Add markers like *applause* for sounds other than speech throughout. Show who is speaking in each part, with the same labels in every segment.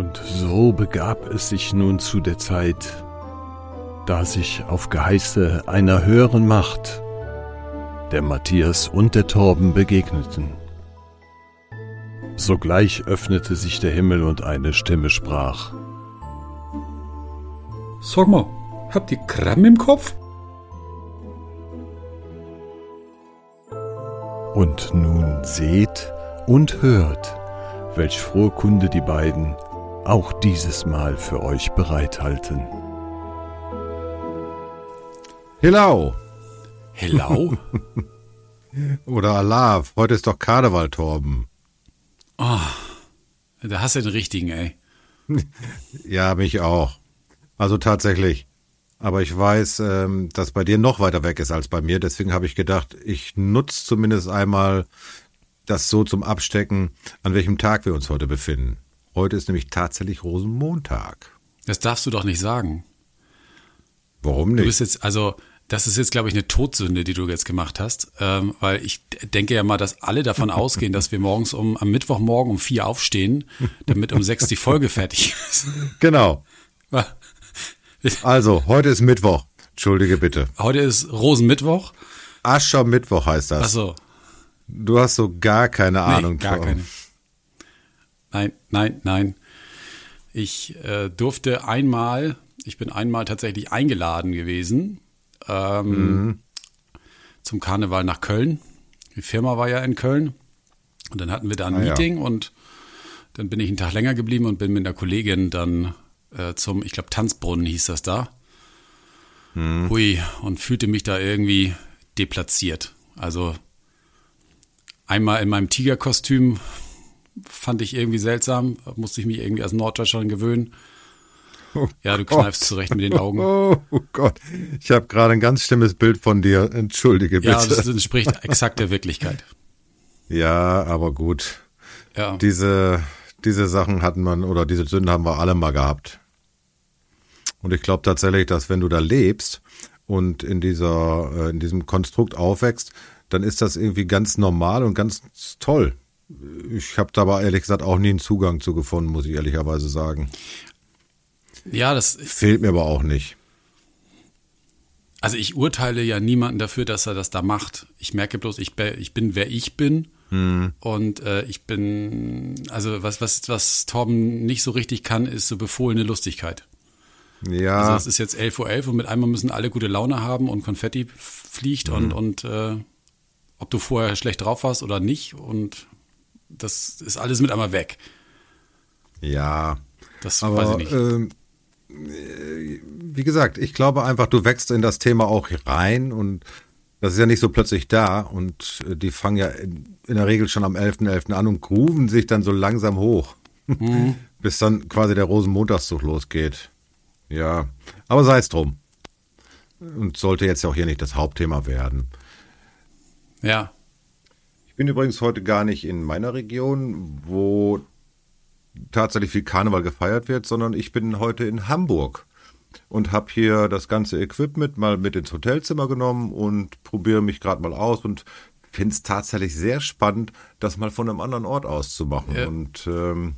Speaker 1: Und so begab es sich nun zu der Zeit, da sich auf Geheiße einer höheren Macht der Matthias und der Torben begegneten. Sogleich öffnete sich der Himmel und eine Stimme sprach.
Speaker 2: Sag mal, habt ihr Kram im Kopf?
Speaker 1: Und nun seht und hört, welch frohe Kunde die beiden auch dieses Mal für euch bereithalten.
Speaker 3: Hello!
Speaker 2: Hello? *laughs*
Speaker 3: Oder Allah, heute ist doch Karneval, Torben.
Speaker 2: Oh, da hast du den richtigen, ey. *laughs*
Speaker 3: Ja, mich auch. Also tatsächlich. Aber ich weiß, ähm, dass bei dir noch weiter weg ist als bei mir. Deswegen habe ich gedacht, ich nutze zumindest einmal das so zum Abstecken, an welchem Tag wir uns heute befinden. Heute ist nämlich tatsächlich Rosenmontag.
Speaker 2: Das darfst du doch nicht sagen.
Speaker 3: Warum
Speaker 2: Du
Speaker 3: nicht?
Speaker 2: bist jetzt, also, das ist jetzt, glaube ich, eine Todsünde, die du jetzt gemacht hast. Ähm, weil ich denke ja mal, dass alle davon *laughs* ausgehen, dass wir morgens um, am Mittwochmorgen um vier aufstehen, damit um sechs die Folge *laughs* fertig ist.
Speaker 3: Genau. Also, heute ist Mittwoch. Entschuldige bitte.
Speaker 2: Heute ist Rosenmittwoch.
Speaker 3: Aschermittwoch heißt das.
Speaker 2: Ach so.
Speaker 3: Du hast so gar keine Ahnung.
Speaker 2: Nee, gar keine. Nein, nein, nein. Ich äh, durfte einmal, ich bin einmal tatsächlich eingeladen gewesen ähm,
Speaker 3: Mhm.
Speaker 2: zum Karneval nach Köln. Die Firma war ja in Köln. Und dann hatten wir da ein
Speaker 3: Ah, ja.
Speaker 2: Meeting und dann bin ich einen Tag länger geblieben und bin mit einer Kollegin dann äh, zum, ich glaube, Tanzbrunnen hieß das da.
Speaker 3: Mhm.
Speaker 2: Hui, und fühlte mich da irgendwie deplatziert. Also einmal in meinem Tigerkostüm fand ich irgendwie seltsam, musste ich mich irgendwie als Norddeutscher gewöhnen. ja, du kneifst zurecht mit den Augen.
Speaker 3: Oh, *laughs* oh Gott, ich habe gerade ein ganz schlimmes Bild von dir. Entschuldige bitte.
Speaker 2: Ja, das entspricht exakt der Wirklichkeit. *laughs*
Speaker 3: ja, aber gut.
Speaker 2: Ja.
Speaker 3: Diese, diese Sachen hatten man, oder diese Sünden haben wir alle mal gehabt. Und ich glaube tatsächlich, dass wenn du da lebst und in dieser, äh, in diesem Konstrukt aufwächst, dann ist das irgendwie ganz normal und ganz toll. Ich habe da aber ehrlich gesagt auch nie einen Zugang zu gefunden, muss ich ehrlicherweise sagen.
Speaker 2: ja, das
Speaker 3: Fehlt mir aber auch nicht.
Speaker 2: Also ich urteile ja niemanden dafür, dass er das da macht. Ich merke bloß, ich, ich bin, wer ich bin. Und äh, ich bin, also was, was, was Torben nicht so richtig kann, ist so befohlene Lustigkeit.
Speaker 3: Ja,
Speaker 2: Also es ist jetzt 11.11 Uhr und mit einmal müssen alle gute Laune haben und Konfetti fliegt und, und äh, ob du vorher schlecht drauf warst oder nicht und das ist alles mit einmal weg.
Speaker 3: ja.
Speaker 2: Das
Speaker 3: Aber
Speaker 2: weiß ich nicht.
Speaker 3: ähm, äh, wie gesagt, ich glaube einfach, du wächst in das Thema auch rein und das ist ja nicht so plötzlich da und äh, die fangen ja in, in der Regel schon am 11.11. an und grooven sich dann so langsam hoch,
Speaker 2: Mhm. *laughs*
Speaker 3: bis dann quasi der Rosenmontagszug losgeht. Ja, aber sei es drum. Und sollte jetzt ja auch hier nicht das Hauptthema werden.
Speaker 2: ja,
Speaker 3: bin übrigens heute gar nicht in meiner Region, wo tatsächlich viel Karneval gefeiert wird, sondern ich bin heute in Hamburg und habe hier das ganze Equipment mal mit ins Hotelzimmer genommen und probiere mich gerade mal aus und finde es tatsächlich sehr spannend, das mal von einem anderen Ort aus zu machen.
Speaker 2: Ja.
Speaker 3: Und ähm,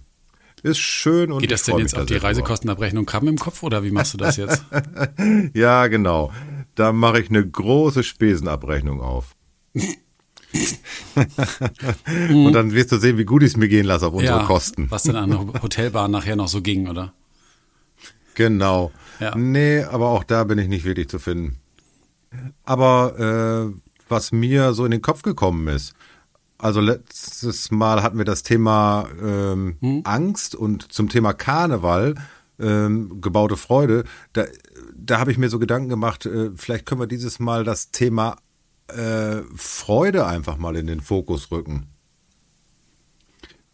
Speaker 3: ist schön und
Speaker 2: geht das denn jetzt auf die. Reisekostenabrechnung Kamm im Kopf oder wie machst du das jetzt? *laughs*
Speaker 3: Ja, genau. Da mache ich eine große Spesenabrechnung auf. *laughs* *laughs* und dann wirst du sehen, wie gut ich es mir gehen lasse auf unsere Kosten.
Speaker 2: Was denn an der *laughs* Hotelbahn nachher noch so ging, oder?
Speaker 3: Genau.
Speaker 2: Ja.
Speaker 3: Nee, aber auch da bin ich nicht wirklich zu finden. Aber äh, was mir so in den Kopf gekommen ist, also letztes Mal hatten wir das Thema ähm, Angst und zum Thema Karneval, ähm, gebaute Freude, da, da habe ich mir so Gedanken gemacht, äh, vielleicht können wir dieses Mal das Thema äh, Freude einfach mal in den Fokus rücken.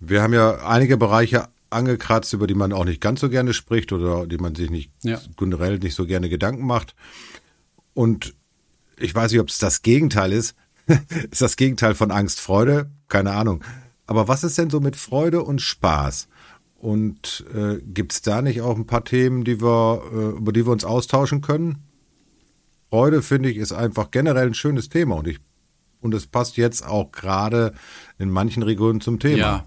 Speaker 3: Wir haben ja einige Bereiche angekratzt, über die man auch nicht ganz so gerne spricht oder die man sich nicht
Speaker 2: Ja.
Speaker 3: generell nicht so gerne Gedanken macht. Und ich weiß nicht, ob es das Gegenteil ist. *laughs* ist das Gegenteil von Angst Freude? Keine Ahnung. Aber was ist denn so mit Freude und Spaß? Und äh, gibt es da nicht auch ein paar Themen, die wir, äh, über die wir uns austauschen können? Freude, finde ich, ist einfach generell ein schönes Thema und ich und es passt jetzt auch gerade in manchen Regionen zum Thema.
Speaker 2: Ja.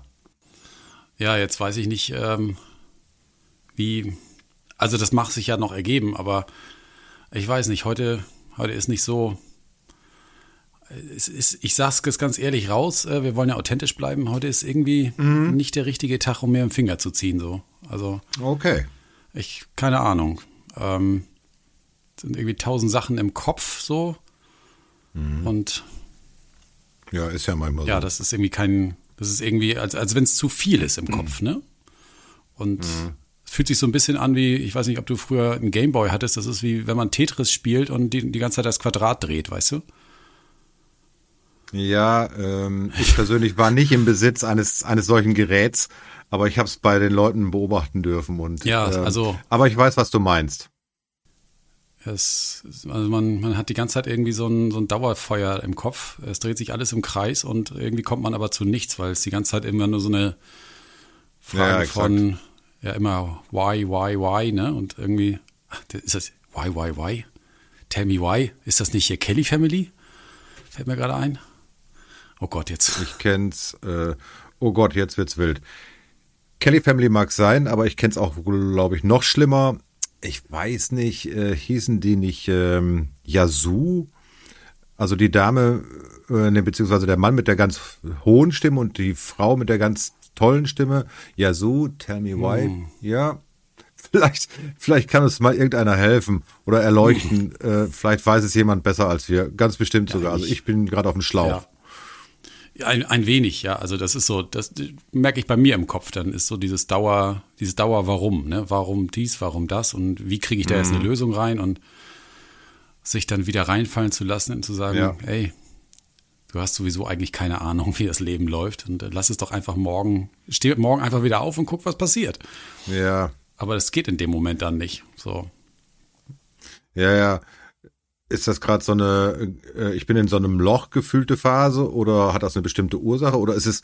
Speaker 2: Ja, jetzt weiß ich nicht, ähm, wie, also das macht sich ja noch ergeben, aber ich weiß nicht, heute, heute ist nicht so, es ist, ich sag's ganz ehrlich raus, äh, wir wollen ja authentisch bleiben. Heute ist irgendwie mhm. nicht der richtige Tag, um mir einen Finger zu ziehen. So. Also,
Speaker 3: okay.
Speaker 2: Ich, keine Ahnung. Ähm, sind irgendwie tausend Sachen im Kopf so. Mhm. Und
Speaker 3: ja, ist ja manchmal
Speaker 2: so. Ja, das ist irgendwie kein, das ist irgendwie, als, als wenn es zu viel ist im mhm. Kopf, ne? Und mhm. es fühlt sich so ein bisschen an wie, ich weiß nicht, ob du früher einen Gameboy hattest, das ist wie, wenn man Tetris spielt und die, die ganze Zeit das Quadrat dreht, weißt du?
Speaker 3: Ja, ähm, ich persönlich war nicht im Besitz eines, eines solchen Geräts, aber ich habe es bei den Leuten beobachten dürfen und
Speaker 2: ja, äh, also
Speaker 3: aber ich weiß, was du meinst.
Speaker 2: Es, also man, man hat die ganze Zeit irgendwie so ein, so ein Dauerfeuer im Kopf. Es dreht sich alles im Kreis und irgendwie kommt man aber zu nichts, weil es die ganze Zeit immer nur so eine Frage ja, von, ja, immer why, why, why, ne? Und irgendwie, ist das why, why, why? Tell me why? Ist das nicht hier Kelly Family? Fällt mir gerade ein. Oh Gott, jetzt.
Speaker 3: Ich kenn's. Äh, oh Gott, jetzt wird's wild. Kelly Family mag sein, aber ich kenn's auch, glaube ich, noch schlimmer ich weiß nicht, äh, hießen die nicht ähm, Yazoo? Also die Dame, äh, ne, beziehungsweise der Mann mit der ganz hohen Stimme und die Frau mit der ganz tollen Stimme. Yazoo, tell me why. Mm. Ja, vielleicht, vielleicht kann uns mal irgendeiner helfen oder erleuchten. Mm. *laughs* Äh, vielleicht weiß es jemand besser als wir. Ganz bestimmt ja, sogar. Also ich bin gerade auf dem Schlauch. Ja.
Speaker 2: Ein, ein wenig, ja. Also das ist so, das merke ich bei mir im Kopf. Dann ist so dieses Dauer, dieses Dauer, warum, ne? Warum dies, warum das und wie kriege ich da mhm. jetzt eine mhm. Lösung rein und sich dann wieder reinfallen zu lassen und zu sagen, ja. ey, du hast sowieso eigentlich keine Ahnung, *laughs* wie das Leben läuft und lass es doch einfach morgen, steh morgen einfach wieder auf und guck, was passiert.
Speaker 3: Ja.
Speaker 2: Aber das geht in dem Moment dann nicht. So.
Speaker 3: Ja, ja. Ist das gerade so eine, äh, ich bin in so einem Loch gefühlte Phase oder hat das eine bestimmte Ursache oder ist es,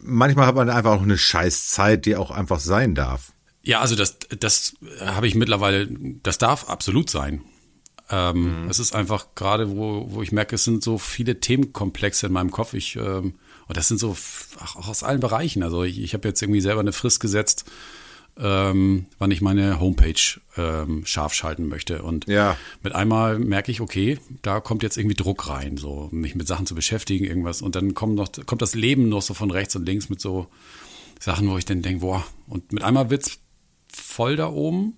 Speaker 3: manchmal hat man einfach auch eine scheiß Zeit, die auch einfach sein darf.
Speaker 2: Ja, also das, das habe ich mittlerweile, das darf absolut sein. Ähm, mhm. Es ist einfach gerade, wo, wo ich merke, es sind so viele Themenkomplexe in meinem Kopf. Ich, ähm, und das sind so ach, auch aus allen Bereichen. Also ich, ich habe jetzt irgendwie selber eine Frist gesetzt, ähm, wann ich meine Homepage ähm, scharf schalten möchte. Und
Speaker 3: ja.
Speaker 2: mit einmal merke ich, okay, da kommt jetzt irgendwie Druck rein, so mich mit Sachen zu beschäftigen, irgendwas. Und dann kommt noch, kommt das Leben noch so von rechts und links mit so Sachen, wo ich dann denke, boah, und mit einmal wird's voll da oben.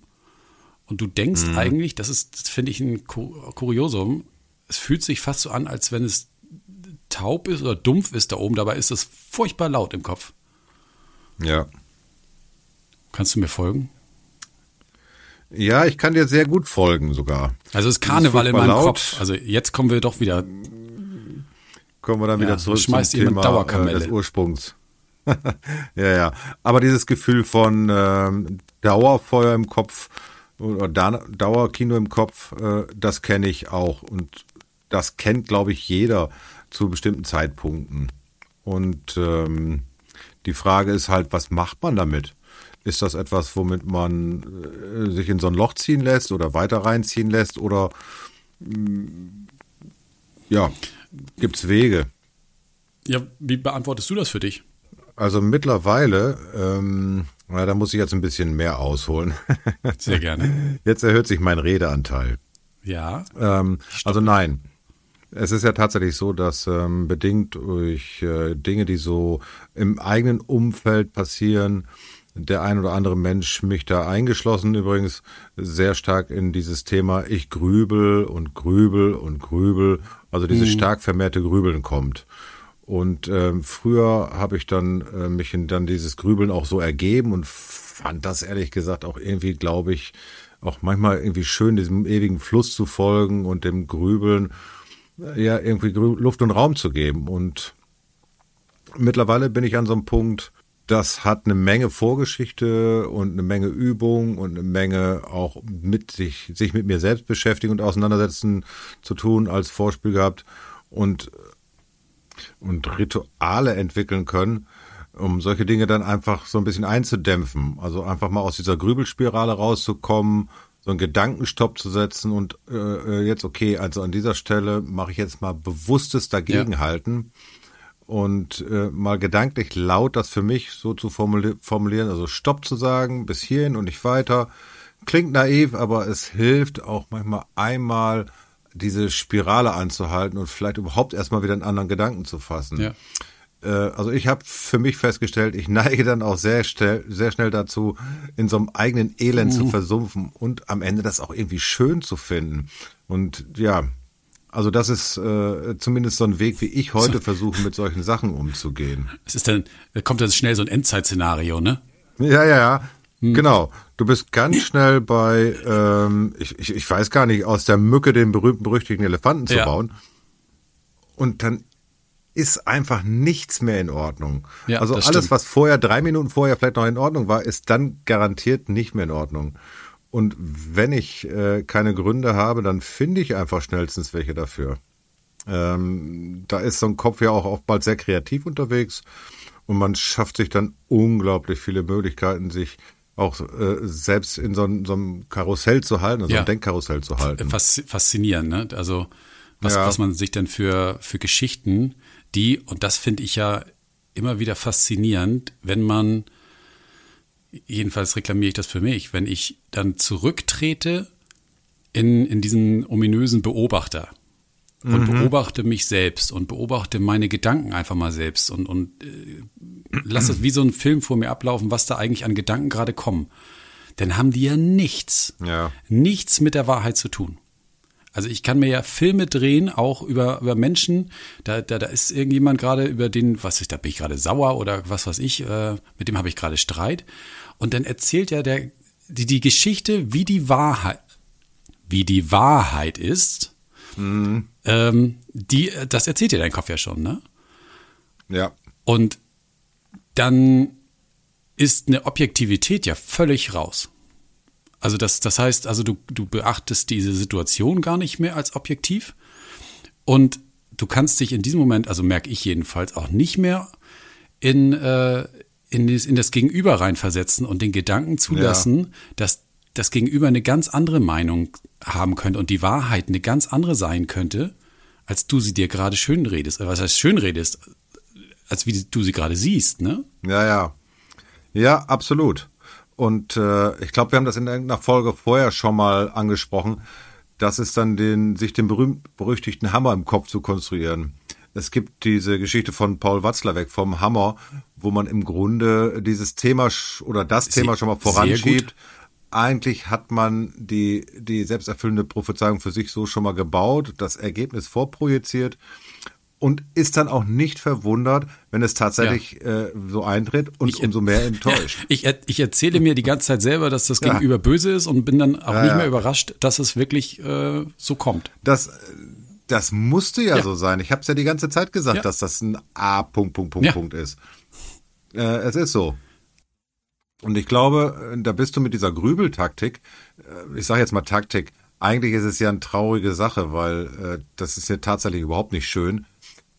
Speaker 2: Und du denkst mhm. eigentlich, das ist, das finde ich ein Kuriosum. Es fühlt sich fast so an, als wenn es taub ist oder dumpf ist da oben. Dabei ist es furchtbar laut im Kopf.
Speaker 3: Ja.
Speaker 2: Kannst du mir folgen?
Speaker 3: Ja, ich kann dir sehr gut folgen sogar.
Speaker 2: Also es ist Karneval in meinem laut. Kopf. Also jetzt kommen wir doch wieder.
Speaker 3: Kommen wir dann wieder ja, zurück zum Thema äh, des Ursprungs. *laughs* ja, ja. Aber dieses Gefühl von ähm, Dauerfeuer im Kopf oder Dauerkino im Kopf, äh, das kenne ich auch. Und das kennt, glaube ich, jeder zu bestimmten Zeitpunkten. Und ähm, die Frage ist halt, was macht man damit? Ist das etwas, womit man äh, sich in so ein Loch ziehen lässt oder weiter reinziehen lässt? Oder mm, ja, gibt es Wege?
Speaker 2: Ja, wie beantwortest du das für dich?
Speaker 3: Also mittlerweile, ähm, na, da muss ich jetzt ein bisschen mehr ausholen. *laughs*
Speaker 2: Sehr gerne.
Speaker 3: Jetzt erhöht sich mein Redeanteil.
Speaker 2: Ja.
Speaker 3: Ähm, also nein. Es ist ja tatsächlich so, dass ähm, bedingt durch äh, Dinge, die so im eigenen Umfeld passieren, der ein oder andere Mensch, mich da eingeschlossen übrigens, sehr stark in dieses Thema ich grübel und grübel und grübel, also dieses mhm. stark vermehrte Grübeln kommt. Und ähm, früher habe ich dann äh, mich in dann dieses Grübeln auch so ergeben und fand das ehrlich gesagt auch irgendwie, glaube ich, auch manchmal irgendwie schön, diesem ewigen Fluss zu folgen und dem Grübeln äh, ja irgendwie Luft und Raum zu geben. Und mittlerweile bin ich an so einem Punkt, das hat eine Menge Vorgeschichte und eine Menge Übung und eine Menge auch mit sich, sich mit mir selbst beschäftigen und auseinandersetzen zu tun als Vorspiel gehabt und, und Rituale entwickeln können, um solche Dinge dann einfach so ein bisschen einzudämpfen. Also einfach mal aus dieser Grübelspirale rauszukommen, so einen Gedankenstopp zu setzen und äh, jetzt okay, also an dieser Stelle mache ich jetzt mal bewusstes Dagegenhalten. Ja und äh, mal gedanklich laut das für mich so zu formulieren, also Stopp zu sagen, bis hierhin und nicht weiter. Klingt naiv, aber es hilft auch manchmal einmal diese Spirale anzuhalten und vielleicht überhaupt erstmal wieder einen anderen Gedanken zu fassen. Ja. Äh, also ich habe für mich festgestellt, ich *laughs* neige dann auch sehr schnell, sehr schnell dazu, in so einem eigenen Elend uh. zu versumpfen und am Ende das auch irgendwie schön zu finden. Und ja, also das ist äh, zumindest so ein Weg, wie ich heute versuche, mit solchen Sachen umzugehen.
Speaker 2: Es ist dann, da kommt dann schnell so ein Endzeitszenario, ne?
Speaker 3: Ja, ja, ja. Hm. Genau. Du bist ganz schnell bei, ähm, ich, ich, ich weiß gar nicht, aus der Mücke den berühmten, berüchtigten Elefanten zu ja. bauen. Und dann ist einfach nichts mehr in Ordnung. Ja, also alles, stimmt. was vorher, drei Minuten vorher vielleicht noch in Ordnung war, ist dann garantiert nicht mehr in Ordnung. Und wenn ich äh, keine Gründe habe, dann finde ich einfach schnellstens welche dafür. Ähm, da ist so ein Kopf ja auch oftmals sehr kreativ unterwegs und man schafft sich dann unglaublich viele Möglichkeiten, sich auch äh, selbst in so, so einem Karussell zu halten, also ja. ein Denkkarussell zu halten.
Speaker 2: Faszinierend, ne? Also was, ja. was man sich denn für, für Geschichten, die, und das finde ich ja immer wieder faszinierend, wenn man, jedenfalls reklamiere ich das für mich, wenn ich dann zurücktrete in, in diesen ominösen Beobachter und mhm. beobachte mich selbst und beobachte meine Gedanken einfach mal selbst und, und äh, lass es wie so ein Film vor mir ablaufen, was da eigentlich an Gedanken gerade kommen. Dann haben die ja nichts, ja. nichts mit der Wahrheit zu tun. Also ich kann mir ja Filme drehen, auch über, über Menschen. Da, da, da ist irgendjemand gerade über den, was ist, da bin ich gerade sauer oder was weiß ich, äh, mit dem habe ich gerade Streit. Und dann erzählt ja der, die, die Geschichte, wie die Wahrheit, wie die Wahrheit ist. Mhm. Ähm, die, das erzählt dir dein Kopf ja schon, ne?
Speaker 3: Ja.
Speaker 2: Und dann ist eine Objektivität ja völlig raus. Also das, das heißt, also du, du beachtest diese Situation gar nicht mehr als objektiv und du kannst dich in diesem Moment, also merke ich jedenfalls, auch nicht mehr in, äh, in, das, in das Gegenüber reinversetzen und den Gedanken zulassen, ja. dass das Gegenüber eine ganz andere Meinung haben könnte und die Wahrheit eine ganz andere sein könnte, als du sie dir gerade schön redest. Was heißt schön redest? Als wie du sie gerade siehst, ne?
Speaker 3: Ja, ja. Ja, absolut. Und äh, ich glaube, wir haben das in irgendeiner Folge vorher schon mal angesprochen. Das ist dann den, sich den berühmt-berüchtigten Hammer im Kopf zu konstruieren. Es gibt diese Geschichte von Paul Watzlawick vom Hammer, wo man im Grunde dieses Thema oder das Sie, Thema schon mal voranschiebt. Eigentlich hat man die, die selbsterfüllende Prophezeiung für sich so schon mal gebaut, das Ergebnis vorprojiziert und ist dann auch nicht verwundert, wenn es tatsächlich ja. äh, so eintritt und ich, umso mehr enttäuscht.
Speaker 2: Ja, *laughs* ich, ich erzähle mir die ganze Zeit selber, dass das Gegenüber ja. böse ist und bin dann auch nicht mehr überrascht, dass es wirklich äh, so kommt.
Speaker 3: Das, das musste ja, so sein. Ich habe es ja die ganze Zeit gesagt, dass das ein A. Punkt, Punkt, Punkt, Punkt ist. Äh, es ist so. Und ich glaube, da bist du mit dieser Grübeltaktik, äh, ich sage jetzt mal Taktik, eigentlich ist es ja eine traurige Sache, weil äh, das ist ja tatsächlich überhaupt nicht schön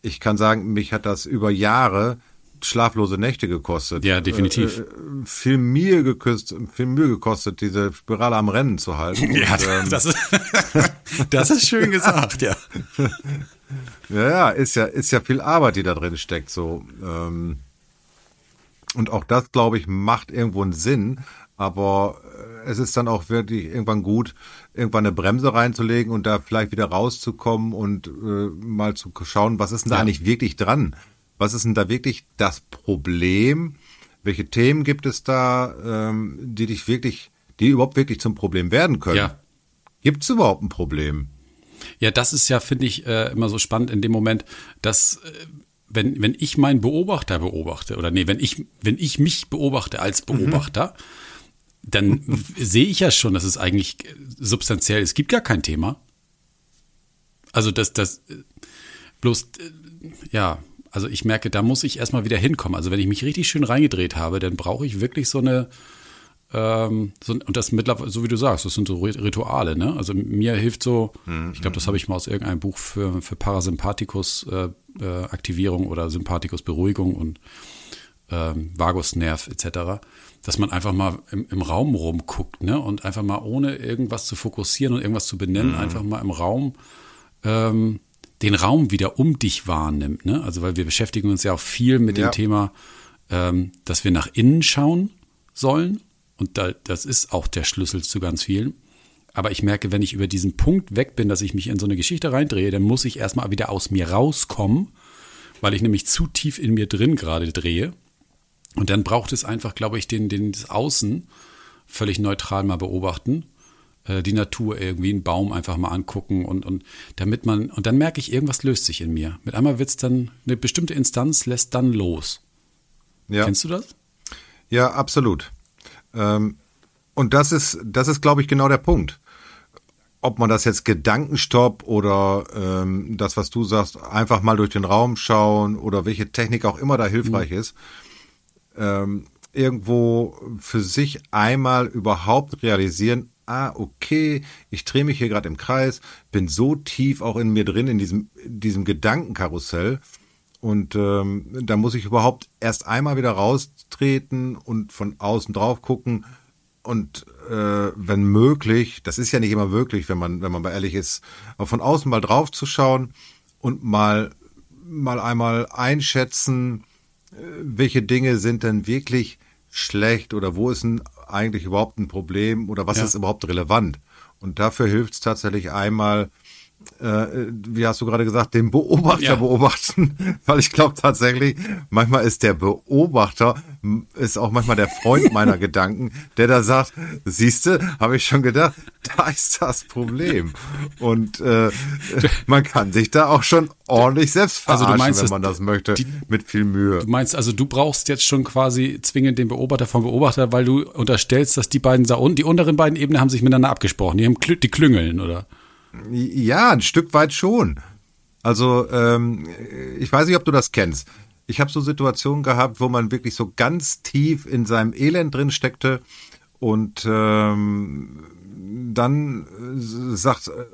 Speaker 3: ich kann sagen, mich hat das über Jahre schlaflose Nächte gekostet.
Speaker 2: Ja, definitiv. Äh, äh,
Speaker 3: viel Mühe geküsst, viel Mühe gekostet, diese Spirale am Rennen zu halten. *laughs*
Speaker 2: ja, und, ähm, das, ist, *laughs* das ist schön gesagt, ja. *laughs*
Speaker 3: ja, ja, ist ja, ist ja viel Arbeit, die da drin steckt, so. Ähm, und auch das, glaube ich, macht irgendwo einen Sinn, aber es ist dann auch wirklich irgendwann gut, irgendwann eine Bremse reinzulegen und da vielleicht wieder rauszukommen und äh, mal zu schauen, was ist denn da ja. eigentlich wirklich dran? Was ist denn da wirklich das Problem? Welche Themen gibt es da, ähm, die dich wirklich, die überhaupt wirklich zum Problem werden können? Ja. Gibt es überhaupt ein Problem?
Speaker 2: Ja, das ist ja, finde ich, äh, immer so spannend in dem Moment, dass äh, wenn, wenn ich meinen Beobachter beobachte, oder nee, wenn ich, wenn ich mich beobachte als mhm. Beobachter, mhm dann sehe ich ja schon, dass es eigentlich substanziell, es gibt gar kein Thema. Also das, das, bloß, ja, also ich merke, da muss ich erstmal wieder hinkommen. Also wenn ich mich richtig schön reingedreht habe, dann brauche ich wirklich so eine, ähm, so, und das mittlerweile, so wie du sagst, das sind so Rituale, ne? Also mir hilft so, mhm. ich glaube, das habe ich mal aus irgendeinem Buch für, für Parasympathikus äh, äh, Aktivierung oder Sympathikus Beruhigung und ähm, Vagusnerv etc dass man einfach mal im, im, Raum rumguckt, ne? Und einfach mal ohne irgendwas zu fokussieren und irgendwas zu benennen, mhm. einfach mal im Raum ähm, den Raum wieder um dich wahrnimmt. Ne? Also weil wir beschäftigen uns ja auch viel mit
Speaker 3: Ja.
Speaker 2: dem Thema, ähm, dass wir nach innen schauen sollen. Und da, das ist auch der Schlüssel zu ganz vielen. Aber ich merke, wenn ich über diesen Punkt weg bin, dass ich mich in so eine Geschichte reindrehe, dann muss ich erstmal wieder aus mir rauskommen, weil ich nämlich zu tief in mir drin gerade drehe. Und dann braucht es einfach, glaube ich, den, den das Außen völlig neutral mal beobachten, äh, die Natur irgendwie, einen Baum einfach mal angucken und, und damit man, und dann merke ich, irgendwas löst sich in mir. Mit einmal wird's dann, eine bestimmte Instanz lässt dann los.
Speaker 3: Ja.
Speaker 2: Kennst du das?
Speaker 3: Ja, absolut. Ähm, und das ist, das ist, glaube ich, genau der Punkt. Ob man das jetzt Gedankenstopp oder ähm, das, was du sagst, einfach mal durch den Raum schauen oder welche Technik auch immer da hilfreich ist, ähm, irgendwo für sich einmal überhaupt realisieren, ah, okay, ich drehe mich hier gerade im Kreis, bin so tief auch in mir drin, in diesem, diesem Gedankenkarussell. Und ähm, da muss ich überhaupt erst einmal wieder raustreten und von außen drauf gucken. Und äh, wenn möglich, das ist ja nicht immer möglich, wenn man, wenn man mal ehrlich ist, aber von außen mal drauf zu schauen und mal, mal einmal einschätzen, welche Dinge sind denn wirklich schlecht oder wo ist denn eigentlich überhaupt ein Problem oder was
Speaker 2: Ja.
Speaker 3: ist überhaupt relevant. Und dafür hilft es tatsächlich einmal, äh, wie hast du gerade gesagt, den Beobachter
Speaker 2: Ja.
Speaker 3: beobachten, *laughs* weil ich glaube tatsächlich, manchmal ist der Beobachter, ist auch manchmal der Freund *laughs* meiner Gedanken, der da sagt, siehste, habe ich schon gedacht, *laughs* da ist das Problem. Und äh, man kann sich da auch schon ordentlich selbst
Speaker 2: Also
Speaker 3: verarschen,
Speaker 2: du meinst,
Speaker 3: wenn man das möchte,
Speaker 2: die-
Speaker 3: mit viel Mühe.
Speaker 2: Du meinst also, du brauchst jetzt schon quasi zwingend den Beobachter vom Beobachter, weil du unterstellst, dass die beiden da unten, die unteren beiden Ebenen haben sich miteinander abgesprochen. Die haben die Klüngeln, oder?
Speaker 3: Ja, ein Stück weit schon. Also ähm, ich weiß nicht, ob du das kennst. Ich habe so Situationen gehabt, wo man wirklich so ganz tief in seinem Elend drin steckte und ähm, dann äh, sagt, äh,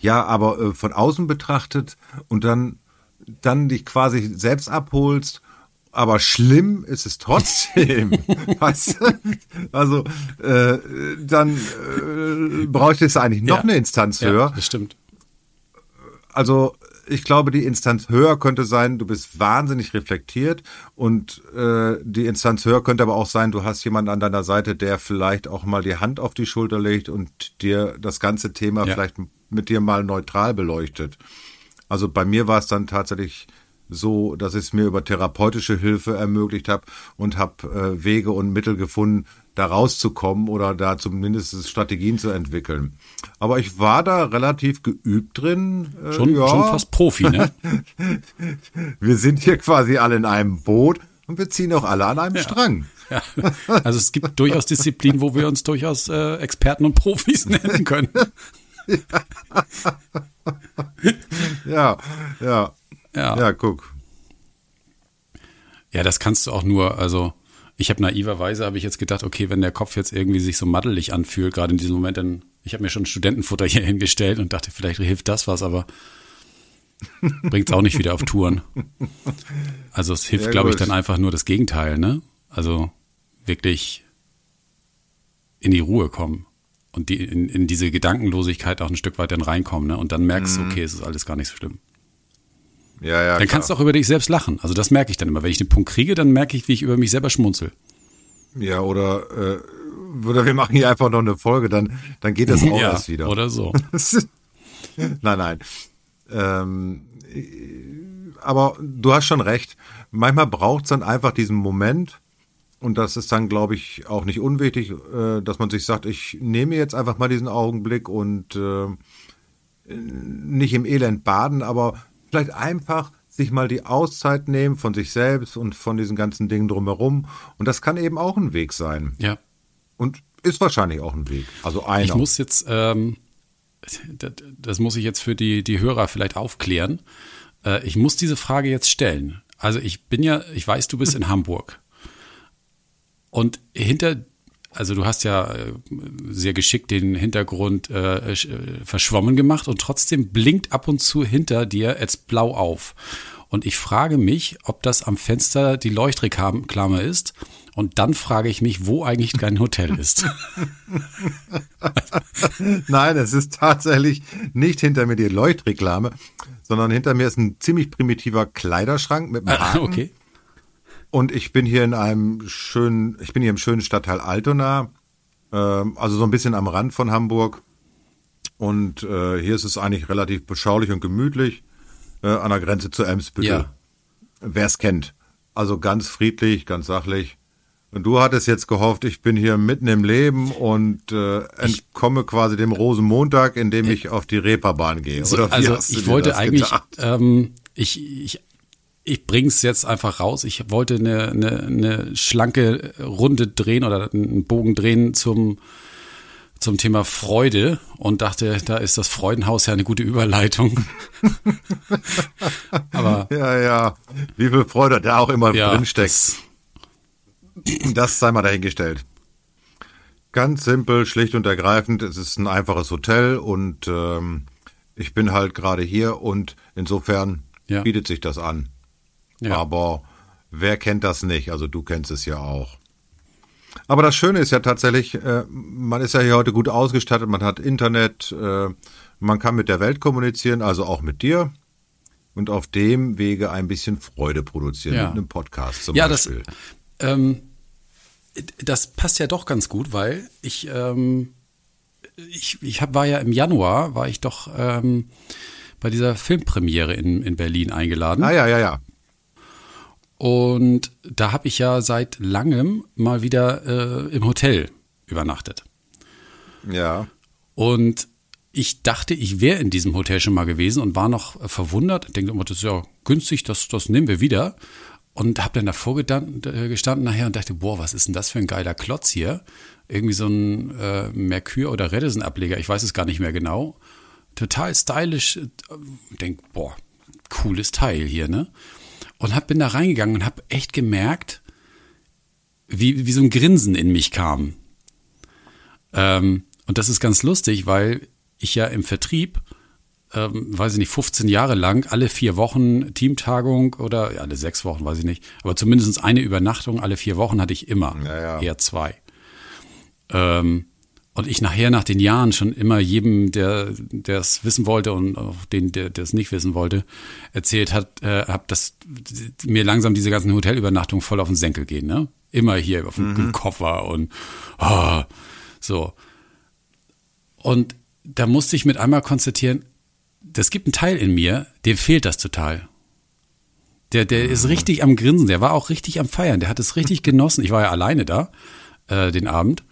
Speaker 3: ja, aber äh, von außen betrachtet und dann, dann dich quasi selbst abholst. Aber schlimm ist es trotzdem. *laughs* weißt du? Also äh, dann äh, bräuchte es eigentlich noch
Speaker 2: Ja.
Speaker 3: eine Instanz höher.
Speaker 2: Ja, das stimmt.
Speaker 3: Also ich glaube, die Instanz höher könnte sein, du bist wahnsinnig reflektiert und äh, die Instanz höher könnte aber auch sein, du hast jemanden an deiner Seite, der vielleicht auch mal die Hand auf die Schulter legt und dir das ganze Thema
Speaker 2: Ja.
Speaker 3: vielleicht mit dir mal neutral beleuchtet. Also bei mir war es dann tatsächlich so, dass ich es mir über therapeutische Hilfe ermöglicht habe und habe äh, Wege und Mittel gefunden, da rauszukommen oder da zumindest Strategien zu entwickeln. Aber ich war da relativ geübt drin. Äh,
Speaker 2: Schon,
Speaker 3: ja.
Speaker 2: schon fast Profi, ne? *laughs*
Speaker 3: Wir sind hier quasi alle in einem Boot und wir ziehen auch alle an einem Strang.
Speaker 2: Ja. Also es gibt durchaus Disziplinen, wo wir uns durchaus äh, Experten und Profis *laughs* nennen können. *laughs*
Speaker 3: Ja, ja.
Speaker 2: Ja.
Speaker 3: Ja, guck.
Speaker 2: Ja, das kannst du auch nur, also ich habe naiverweise, habe ich jetzt gedacht, okay, wenn der Kopf jetzt irgendwie sich so maddelig anfühlt, gerade in diesem Moment, dann, ich habe mir schon Studentenfutter *laughs* hier hingestellt und dachte, vielleicht hilft das was, aber *laughs* bringt's auch nicht wieder auf Touren. Also es hilft,
Speaker 3: Ja,
Speaker 2: glaube ich, dann einfach nur das Gegenteil, ne? Also wirklich in die Ruhe kommen und die, in, in diese Gedankenlosigkeit auch ein Stück weit dann reinkommen, ne? Und dann merkst du, okay, es ist alles gar nicht so schlimm.
Speaker 3: Ja, ja.
Speaker 2: Dann
Speaker 3: klar.
Speaker 2: kannst du auch über dich selbst lachen. Also das merke ich dann immer. Wenn ich den Punkt kriege, dann merke ich, wie ich über mich selber schmunzel.
Speaker 3: Ja, oder, äh, oder wir machen hier einfach noch eine Folge, dann, dann geht das *laughs* auch
Speaker 2: ja,
Speaker 3: erst wieder.
Speaker 2: oder so. *laughs*
Speaker 3: nein, nein. Ähm, aber du hast schon recht. Manchmal braucht es dann einfach diesen Moment. Und das ist dann, glaube ich, auch nicht unwichtig, äh, dass man sich sagt, ich nehme jetzt einfach mal diesen Augenblick und äh, nicht im Elend baden, aber vielleicht einfach sich mal die Auszeit nehmen von sich selbst und von diesen ganzen Dingen drumherum. Und das kann eben auch ein Weg sein.
Speaker 2: Ja.
Speaker 3: Und ist wahrscheinlich auch ein Weg. Also einer.
Speaker 2: Ich muss jetzt, ähm, das, das muss ich jetzt für die, die Hörer vielleicht aufklären. Äh, ich muss diese Frage jetzt stellen. Also ich bin ja, ich weiß, du bist in Hamburg. Und hinter, also du hast ja äh, sehr geschickt den Hintergrund äh, äh, verschwommen gemacht und trotzdem blinkt ab und zu hinter dir jetzt blau auf. Und ich frage mich, ob das am Fenster die Leuchtreklame ist Und dann frage ich mich, wo eigentlich dein Hotel ist. *laughs*
Speaker 3: Nein, es ist tatsächlich nicht hinter mir die Leuchtreklame, sondern hinter mir ist ein ziemlich primitiver Kleiderschrank mit einem
Speaker 2: Ah,
Speaker 3: Haken.
Speaker 2: okay.
Speaker 3: Und ich bin hier in einem schönen, ich bin hier im schönen Stadtteil Altona, ähm, also so ein bisschen am Rand von Hamburg. Und äh, hier ist es eigentlich relativ beschaulich und gemütlich äh, an der Grenze zu Emsbüttel.
Speaker 2: Ja.
Speaker 3: Wer es kennt. Also ganz friedlich, ganz sachlich. Und du hattest jetzt gehofft, ich bin hier mitten im Leben und äh, entkomme quasi dem Rosenmontag, indem ich auf die Reeperbahn gehe.
Speaker 2: So, also ich wollte eigentlich, ähm, ich, ich, ich bring's jetzt einfach raus. Ich wollte eine, eine, eine schlanke Runde drehen oder einen Bogen drehen zum, zum Thema Freude und dachte, da ist das Freudenhaus ja eine gute Überleitung. *laughs* Aber
Speaker 3: Ja, ja. Wie viel Freude da auch immer
Speaker 2: ja,
Speaker 3: drinsteckt.
Speaker 2: das,
Speaker 3: Das sei mal dahingestellt. Ganz simpel, schlicht und ergreifend. Es ist ein einfaches Hotel und ähm, ich bin halt gerade hier und insofern
Speaker 2: Ja.
Speaker 3: bietet sich das an.
Speaker 2: Ja.
Speaker 3: Aber wer kennt das nicht? Also du kennst es ja auch. Aber das Schöne ist ja tatsächlich, äh, man ist ja hier heute gut ausgestattet, man hat Internet, äh, man kann mit der Welt kommunizieren, also auch mit dir. Und auf dem Wege ein bisschen Freude produzieren
Speaker 2: Ja.
Speaker 3: mit einem Podcast zum
Speaker 2: Ja, das,
Speaker 3: Beispiel.
Speaker 2: ähm, das passt ja doch ganz gut, weil ich, ähm, ich, ich hab, war ja im Januar, war ich doch ähm, bei dieser Filmpremiere in, in Berlin eingeladen.
Speaker 3: ah ja, ja, ja.
Speaker 2: Und da habe ich ja seit langem mal wieder äh, im Hotel übernachtet.
Speaker 3: Ja.
Speaker 2: Und ich dachte, ich wäre in diesem Hotel schon mal gewesen und war noch verwundert. Ich denke immer, das ist ja günstig, das, das nehmen wir wieder. Und habe dann davor äh, gestanden nachher und dachte, boah, was ist denn das für ein geiler Klotz hier? Irgendwie so ein äh, Mercure- oder Redison-Ableger, ich weiß es gar nicht mehr genau. Total stylisch. äh, Denk, boah, cooles Teil hier, ne? Und hab, bin da reingegangen und habe echt gemerkt, wie, wie so ein Grinsen in mich kam. Ähm, und das ist ganz lustig, weil ich ja im Vertrieb, ähm, weiß ich nicht, 15 Jahre lang alle vier Wochen Teamtagung oder ja, alle sechs Wochen, weiß ich nicht, aber zumindest eine Übernachtung alle vier Wochen hatte ich immer,
Speaker 3: Ja, ja.
Speaker 2: eher zwei. Ähm, und ich nachher nach den Jahren schon immer jedem, der der es wissen wollte und auch den, der es nicht wissen wollte, erzählt hat, äh, hab, dass mir langsam diese ganzen Hotelübernachtungen voll auf den Senkel gehen, ne? Immer hier auf dem im Koffer und ah, so. Und da musste ich mit einmal konstatieren, das gibt einen Teil in mir, dem fehlt das total. Der, der ist richtig am Grinsen, der war auch richtig am Feiern, der hat es richtig *laughs* genossen. Ich war ja alleine da, äh, den Abend,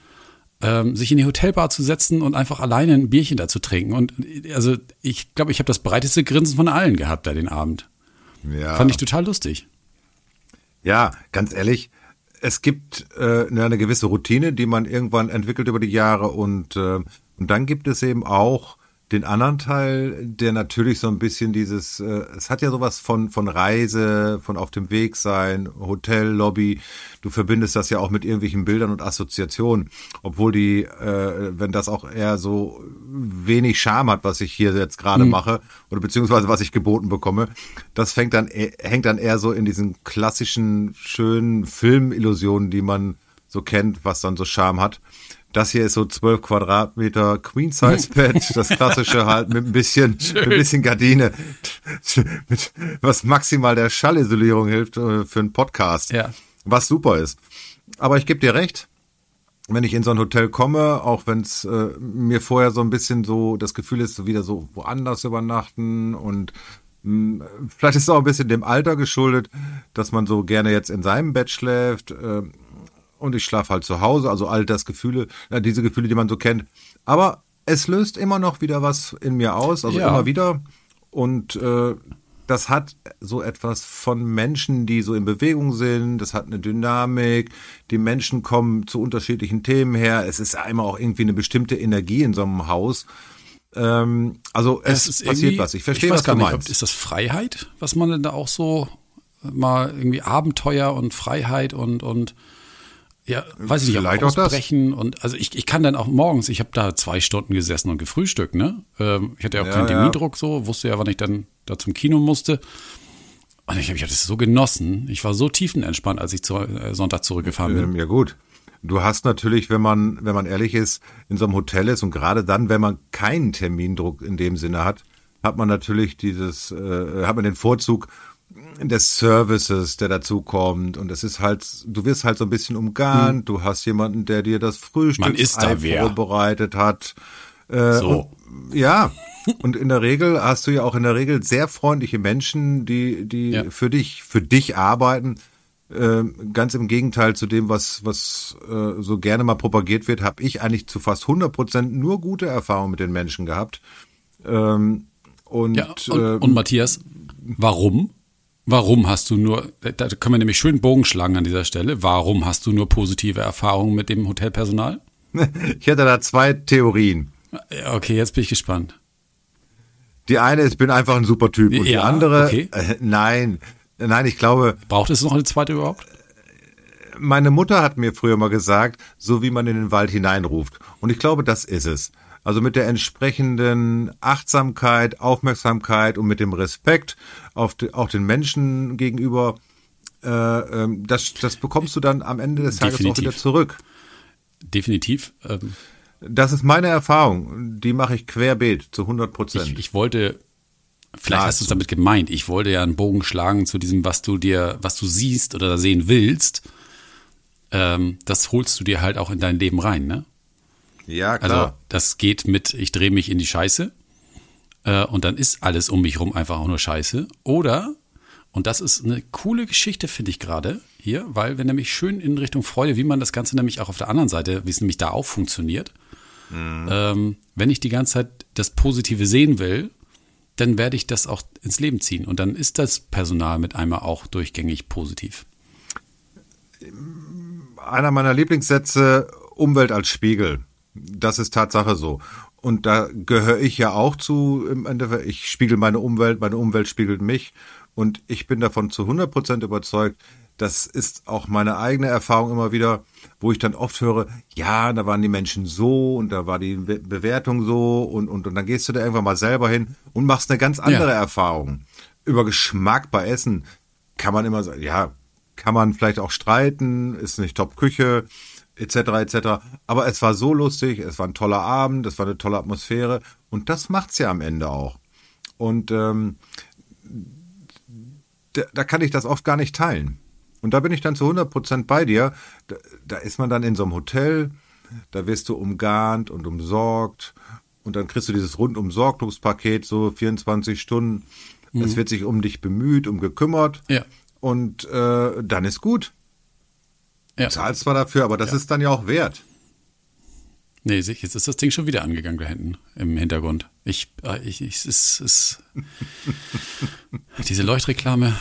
Speaker 2: ähm, sich in die Hotelbar zu setzen und einfach alleine ein Bierchen da zu trinken. Und also ich glaube, ich habe das breiteste Grinsen von allen gehabt da den Abend.
Speaker 3: ja.
Speaker 2: Fand ich total lustig.
Speaker 3: Ja, ganz ehrlich, es gibt äh, eine gewisse Routine, die man irgendwann entwickelt über die Jahre und, äh, und dann gibt es eben auch den anderen Teil, der natürlich so ein bisschen dieses, äh, es hat ja sowas von, von Reise, von auf dem Weg sein, Hotel, Lobby. Du verbindest das ja auch mit irgendwelchen Bildern und Assoziationen, obwohl die, äh, wenn das auch eher so wenig Charme hat, was ich hier jetzt gerade mache oder beziehungsweise was ich geboten bekomme, das fängt dann, eh- hängt dann eher so in diesen klassischen schönen Filmillusionen, die man so kennt, was dann so Charme hat. Das hier ist so 12 Quadratmeter Queen Size *laughs* Bett, das klassische halt mit ein bisschen, mit ein bisschen Gardine, mit, was maximal der Schallisolierung hilft äh, für einen Podcast,
Speaker 2: Ja.
Speaker 3: was super ist. Aber ich gebe dir recht, wenn ich in so ein Hotel komme, auch wenn es äh, mir vorher so ein bisschen so das Gefühl ist, so wieder so woanders übernachten und mh, vielleicht ist es auch ein bisschen dem Alter geschuldet, dass man so gerne jetzt in seinem Bett schläft äh, und ich schlafe halt zu Hause, also all das Gefühle, äh, diese Gefühle, die man so kennt. Aber es löst immer noch wieder was in mir aus, also
Speaker 2: Ja.
Speaker 3: immer wieder und äh, das hat so etwas von Menschen, die so in Bewegung sind. Das hat eine Dynamik. Die Menschen kommen zu unterschiedlichen Themen her. Es ist einmal auch irgendwie eine bestimmte Energie in so einem Haus. Ähm, also es
Speaker 2: ist
Speaker 3: passiert was. Ich verstehe,
Speaker 2: weiß
Speaker 3: was
Speaker 2: gar
Speaker 3: du
Speaker 2: nicht,
Speaker 3: meinst.
Speaker 2: Ist das Freiheit, was man denn da auch so mal irgendwie Abenteuer und Freiheit und und ja, weiß ich nicht,
Speaker 3: Vielleicht
Speaker 2: auch
Speaker 3: auch das.
Speaker 2: ausbrechen und also ich, ich kann dann auch morgens, ich habe da zwei Stunden gesessen und gefrühstückt, ne? Ähm, ich hatte ja auch
Speaker 3: Ja,
Speaker 2: keinen
Speaker 3: ja.
Speaker 2: Termindruck so, wusste ja, wann ich dann da zum Kino musste. Und ich habe das so genossen. Ich war so tiefenentspannt, als ich zu, äh, Sonntag zurückgefahren bin.
Speaker 3: Ähm, ja gut. Du hast natürlich, wenn man, wenn man ehrlich ist, in so einem Hotel ist und gerade dann, wenn man keinen Termindruck in dem Sinne hat, hat man natürlich dieses, äh, hat man den Vorzug des Services, der dazukommt und es ist halt, du wirst halt so ein bisschen umgarnt, hm. du hast jemanden, der dir das Frühstück vorbereitet hat. Äh, so. Und, ja, und in der Regel hast du ja auch in der Regel sehr freundliche Menschen, die, die ja. für dich, für dich arbeiten. Äh, ganz im Gegenteil zu dem, was, was äh, so gerne mal propagiert wird, habe ich eigentlich zu fast 100 Prozent nur gute Erfahrungen mit den Menschen gehabt. Ähm, und,
Speaker 2: ja, und, äh, und Matthias, warum? Warum hast du nur, da können wir nämlich schön Bogen schlagen an dieser Stelle, warum hast du nur positive Erfahrungen mit dem Hotelpersonal? *laughs*
Speaker 3: Ich hätte da zwei Theorien.
Speaker 2: Okay, jetzt bin ich gespannt.
Speaker 3: Die eine, ich bin einfach ein super Typ. Und ja, die andere, okay. äh, nein, nein, ich glaube.
Speaker 2: Braucht es noch eine zweite überhaupt?
Speaker 3: Meine Mutter hat mir früher mal gesagt, so wie man in den Wald hineinruft. Und ich glaube, das ist es. Also mit der entsprechenden Achtsamkeit, Aufmerksamkeit und mit dem Respekt auf die, auch den Menschen gegenüber, äh, ähm, das, das bekommst du dann am Ende des Tages Definitiv. auch wieder zurück.
Speaker 2: Definitiv. Ähm
Speaker 3: das ist meine Erfahrung. Die mache ich querbeet zu 100 Prozent.
Speaker 2: Ich, ich, wollte, vielleicht hast du es damit gemeint. Ich wollte ja einen Bogen schlagen zu diesem, was du dir, was du siehst oder sehen willst. Ähm, das holst du dir halt auch in dein Leben rein, ne?
Speaker 3: Ja, klar.
Speaker 2: Also das geht mit, ich drehe mich in die Scheiße äh, und dann ist alles um mich rum einfach auch nur Scheiße. Oder, und das ist eine coole Geschichte, finde ich gerade, hier, weil wir nämlich schön in Richtung Freude, wie man das Ganze nämlich auch auf der anderen Seite, wie es nämlich da auch funktioniert. Mhm. Ähm, wenn ich die ganze Zeit das Positive sehen will, dann werde ich das auch ins Leben ziehen. Und dann ist das Personal mit einmal auch durchgängig positiv.
Speaker 3: Einer meiner Lieblingssätze, Umwelt als Spiegel. Das ist Tatsache so. Und da gehöre ich ja auch zu im Endeffekt. Ich spiegel meine Umwelt, meine Umwelt spiegelt mich. Und ich bin davon zu 100 Prozent überzeugt, das ist auch meine eigene Erfahrung immer wieder, wo ich dann oft höre, ja, da waren die Menschen so und da war die Bewertung so und, und, und dann gehst du da irgendwann mal selber hin und machst eine ganz andere ja. Erfahrung. Über Geschmack bei Essen kann man immer sagen, ja, kann man vielleicht auch streiten, ist nicht Top-Küche, etc. etc. Aber es war so lustig, es war ein toller Abend, es war eine tolle Atmosphäre und das macht's ja am Ende auch. Und ähm, da, da kann ich das oft gar nicht teilen. Und da bin ich dann zu 100 Prozent bei dir. Da, da ist man dann in so einem Hotel, da wirst du umgarnt und umsorgt und dann kriegst du dieses Rundum-Sorglos-Paket, so 24 Stunden. Mhm. Es wird sich um dich bemüht, um gekümmert.
Speaker 2: Ja.
Speaker 3: Und äh, dann ist gut. Ja. Zahlst zwar dafür, aber das ja. ist dann ja auch wert.
Speaker 2: Nee, jetzt ist das Ding schon wieder angegangen da hinten im Hintergrund. Ich, äh, ich, ich es ist *laughs* diese Leuchtreklame,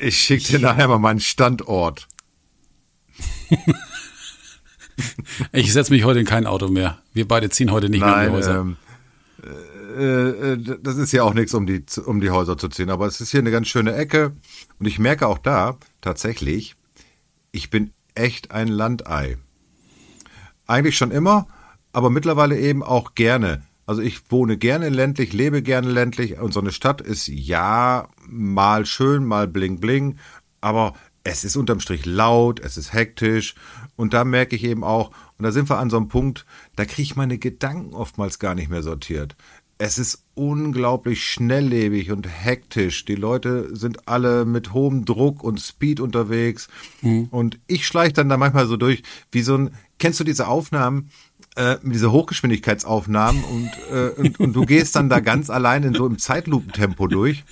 Speaker 3: ich schicke dir nachher mal meinen Standort. *laughs*
Speaker 2: ich setze mich heute in kein Auto mehr. Wir beide ziehen heute nicht Nein, mehr in die Häuser. Ähm,
Speaker 3: äh, äh, das ist ja auch nichts, um die, um die Häuser zu ziehen. Aber es ist hier eine ganz schöne Ecke. Und ich merke auch da tatsächlich, ich bin echt ein Landei. Eigentlich schon immer, aber mittlerweile eben auch gerne. Also ich wohne gerne ländlich, lebe gerne ländlich und so eine Stadt ist ja mal schön, mal bling bling, aber es ist unterm Strich laut, es ist hektisch und da merke ich eben auch, und da sind wir an so einem Punkt, da kriege ich meine Gedanken oftmals gar nicht mehr sortiert. Es ist unglaublich schnelllebig und hektisch. Die Leute sind alle mit hohem Druck und Speed unterwegs. Mhm. Und ich schleiche dann da manchmal so durch, wie so ein, kennst du diese Aufnahmen, äh, diese Hochgeschwindigkeitsaufnahmen und, äh, und, und du gehst dann da ganz *laughs* allein in so im Zeitlupentempo durch.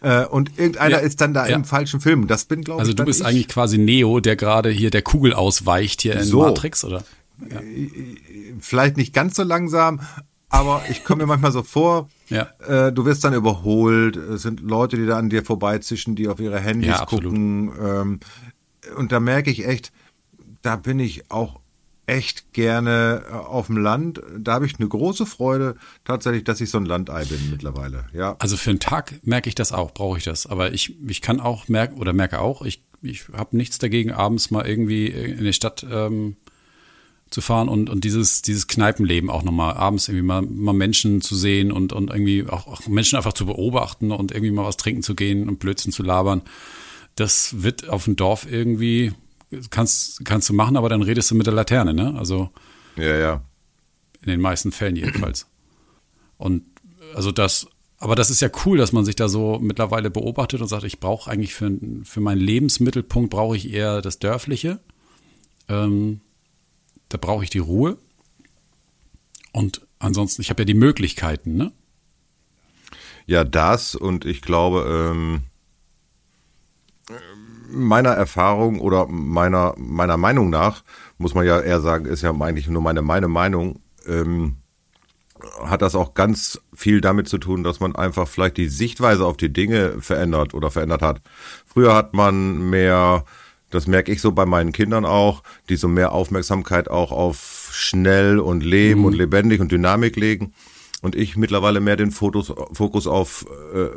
Speaker 3: Äh, und irgendeiner ja, ist dann da ja. im falschen Film. Das bin, glaube
Speaker 2: also
Speaker 3: ich.
Speaker 2: Also du bist ich. eigentlich quasi Neo, der gerade hier der Kugel ausweicht hier in so. Matrix, oder? Ja.
Speaker 3: Vielleicht nicht ganz so langsam, aber ich komme mir manchmal so vor, ja. äh, du wirst dann überholt, es sind Leute, die da an dir vorbeizischen, die auf ihre Handys ja, gucken. Ähm, und da merke ich echt, da bin ich auch echt gerne äh, auf dem Land. Da habe ich eine große Freude tatsächlich, dass ich so ein Landei bin mittlerweile. Ja.
Speaker 2: Also für einen Tag merke ich das auch, brauche ich das. Aber ich, ich kann auch merken oder merke auch, ich, ich habe nichts dagegen, abends mal irgendwie in die Stadt ähm, zu fahren und, und dieses, dieses Kneipenleben auch nochmal abends irgendwie mal, mal Menschen zu sehen und, und irgendwie auch, auch Menschen einfach zu beobachten und irgendwie mal was trinken zu gehen und Blödsinn zu labern. Das wird auf dem Dorf irgendwie, kannst, kannst du machen, aber dann redest du mit der Laterne, ne? Also.
Speaker 3: Ja, ja.
Speaker 2: In den meisten Fällen jedenfalls. Und also das, aber das ist ja cool, dass man sich da so mittlerweile beobachtet und sagt, ich brauche eigentlich für, für meinen Lebensmittelpunkt brauche ich eher das Dörfliche. Ähm, da brauche ich die Ruhe. Und ansonsten, ich habe ja die Möglichkeiten, ne?
Speaker 3: Ja, das und ich glaube, ähm, meiner Erfahrung oder meiner, meiner Meinung nach, muss man ja eher sagen, ist ja eigentlich nur meine, meine Meinung, ähm, hat das auch ganz viel damit zu tun, dass man einfach vielleicht die Sichtweise auf die Dinge verändert oder verändert hat. Früher hat man mehr, das merke ich so bei meinen Kindern auch, die so mehr Aufmerksamkeit auch auf schnell und Leben mhm. und lebendig und Dynamik legen. Und ich mittlerweile mehr den Fotos, Fokus auf äh,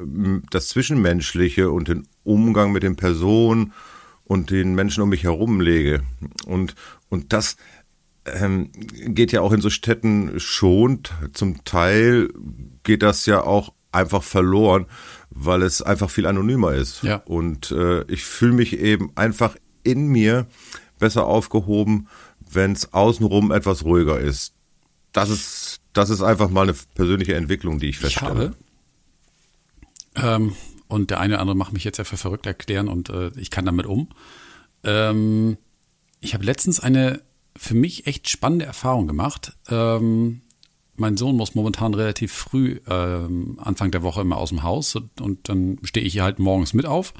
Speaker 3: das Zwischenmenschliche und den Umgang mit den Personen und den Menschen um mich herum lege. Und, und das, ähm, geht ja auch in so Städten schon. Zum Teil geht das ja auch einfach verloren, weil es einfach viel anonymer ist.
Speaker 2: Ja.
Speaker 3: Und äh, ich fühle mich eben einfach in mir besser aufgehoben, wenn es außenrum etwas ruhiger ist. Das ist, das ist einfach mal eine persönliche Entwicklung, die ich feststelle.
Speaker 2: Ich habe, ähm, und der eine oder andere macht mich jetzt ja für verrückt erklären und äh, ich kann damit um. Ähm, ich habe letztens eine für mich echt spannende Erfahrung gemacht. Ähm, mein Sohn muss momentan relativ früh, ähm, Anfang der Woche immer aus dem Haus und, und dann stehe ich hier halt morgens mit auf.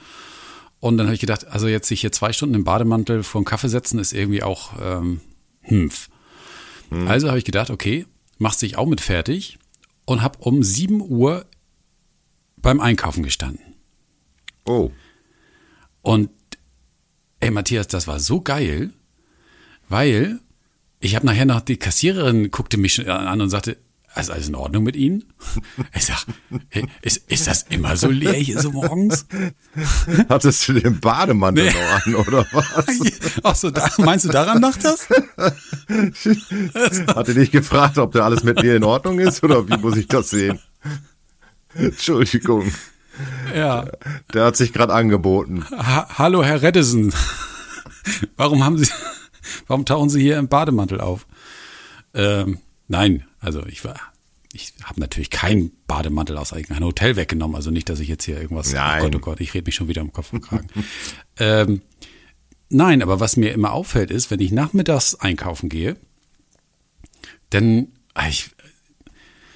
Speaker 2: Und dann habe ich gedacht, also jetzt sich hier zwei Stunden im Bademantel vor den Kaffee setzen, ist irgendwie auch ähm, Hmpf. Hm. Also habe ich gedacht, okay, machst dich auch mit fertig und habe um 7 Uhr beim Einkaufen gestanden.
Speaker 3: Oh.
Speaker 2: Und ey, Matthias, das war so geil weil ich habe nachher noch die Kassiererin guckte mich schon an und sagte, ist alles in Ordnung mit Ihnen? Ich sag, ist, ist das immer so leer hier so morgens?
Speaker 3: Hattest du den Bademantel nee. noch an, oder was?
Speaker 2: Ach so, da, meinst du, daran macht das? *laughs*
Speaker 3: Hat er dich gefragt, ob da alles mit dir in Ordnung ist, oder wie muss ich das sehen? Entschuldigung.
Speaker 2: Ja.
Speaker 3: Der hat sich gerade angeboten.
Speaker 2: Ha Hallo, Herr Reddison. Warum haben Sie... Warum tauchen Sie hier im Bademantel auf? Ähm, nein, also ich war, ich habe natürlich keinen Bademantel aus einem Hotel weggenommen. Also nicht, dass ich jetzt hier irgendwas.
Speaker 3: Nein.
Speaker 2: Oh Gott, oh Gott, ich rede mich schon wieder im Kopf und Kragen. *laughs* ähm, nein, aber was mir immer auffällt, ist, wenn ich nachmittags einkaufen gehe, dann ah, ich,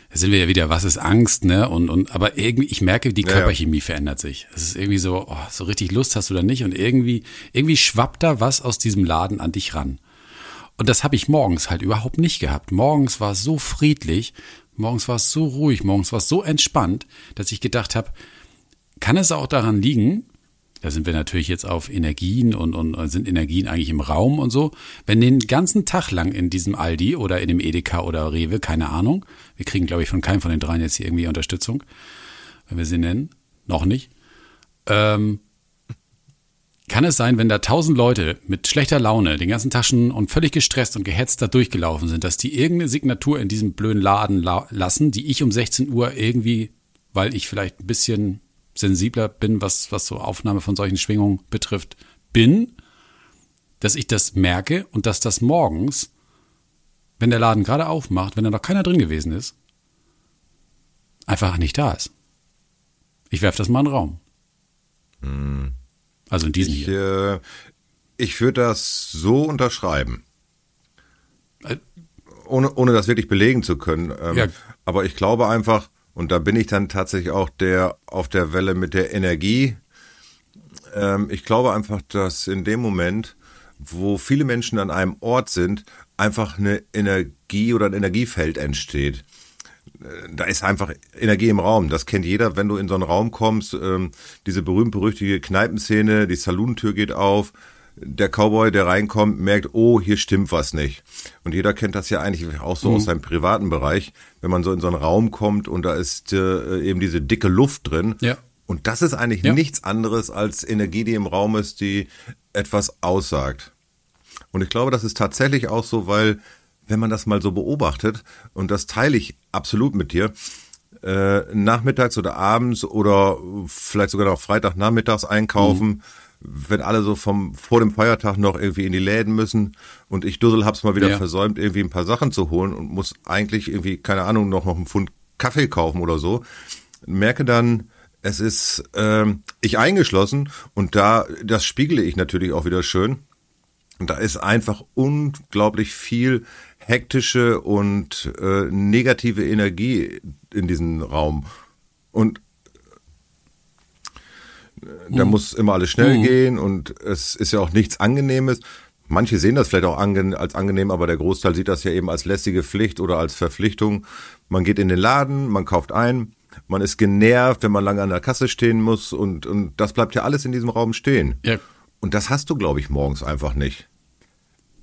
Speaker 2: da sind wir ja wieder, was ist Angst, ne? Und, und aber irgendwie, ich merke, die Körperchemie ja, ja. verändert sich. Es ist irgendwie so, oh, so richtig Lust hast du da nicht und irgendwie, irgendwie schwappt da was aus diesem Laden an dich ran. Und das habe ich morgens halt überhaupt nicht gehabt. Morgens war es so friedlich, morgens war es so ruhig, morgens war es so entspannt, dass ich gedacht habe, kann es auch daran liegen, da sind wir natürlich jetzt auf Energien und, und sind Energien eigentlich im Raum und so. Wenn den ganzen Tag lang in diesem Aldi oder in dem Edeka oder Rewe, keine Ahnung, wir kriegen, glaube ich, von keinem von den dreien jetzt hier irgendwie Unterstützung, wenn wir sie nennen, noch nicht. Ähm, kann es sein, wenn da tausend Leute mit schlechter Laune den ganzen Taschen und völlig gestresst und gehetzt da durchgelaufen sind, dass die irgendeine Signatur in diesem blöden Laden la lassen, die ich um 16 Uhr irgendwie, weil ich vielleicht ein bisschen sensibler bin, was, was so Aufnahme von solchen Schwingungen betrifft, bin, dass ich das merke und dass das morgens, wenn der Laden gerade aufmacht, wenn da noch keiner drin gewesen ist, einfach nicht da ist. Ich werfe das mal in den Raum.
Speaker 3: Hm.
Speaker 2: Also in diesem
Speaker 3: ich,
Speaker 2: hier.
Speaker 3: Äh, ich würde das so unterschreiben. Äh, ohne, ohne das wirklich belegen zu können. Ähm, ja. Aber ich glaube einfach, und da bin ich dann tatsächlich auch der auf der Welle mit der Energie. Ähm, ich glaube einfach, dass in dem Moment, wo viele Menschen an einem Ort sind, einfach eine Energie oder ein Energiefeld entsteht. Da ist einfach Energie im Raum. Das kennt jeder, wenn du in so einen Raum kommst. Ähm, diese berühmt-berüchtigte Kneipenszene, die Salontür geht auf, der Cowboy, der reinkommt, merkt, oh, hier stimmt was nicht. Und jeder kennt das ja eigentlich auch so mhm. aus seinem privaten Bereich, wenn man so in so einen Raum kommt und da ist äh, eben diese dicke Luft drin.
Speaker 2: Ja.
Speaker 3: Und das ist eigentlich ja. nichts anderes als Energie, die im Raum ist, die etwas aussagt. Und ich glaube, das ist tatsächlich auch so, weil wenn man das mal so beobachtet, und das teile ich absolut mit dir, äh, nachmittags oder abends oder vielleicht sogar noch Freitagnachmittags einkaufen, mhm. wenn alle so vom vor dem Feiertag noch irgendwie in die Läden müssen und ich Dussel hab's mal wieder ja. versäumt, irgendwie ein paar Sachen zu holen und muss eigentlich irgendwie, keine Ahnung, noch, noch einen Pfund Kaffee kaufen oder so, merke dann, es ist ähm, ich eingeschlossen und da, das spiegle ich natürlich auch wieder schön. Und da ist einfach unglaublich viel hektische und äh, negative Energie in diesem Raum. Und äh, da mhm. muss immer alles schnell mhm. gehen und es ist ja auch nichts Angenehmes. Manche sehen das vielleicht auch ange als angenehm, aber der Großteil sieht das ja eben als lästige Pflicht oder als Verpflichtung. Man geht in den Laden, man kauft ein, man ist genervt, wenn man lange an der Kasse stehen muss und, und das bleibt ja alles in diesem Raum stehen. Ja. Und das hast du, glaube ich, morgens einfach nicht.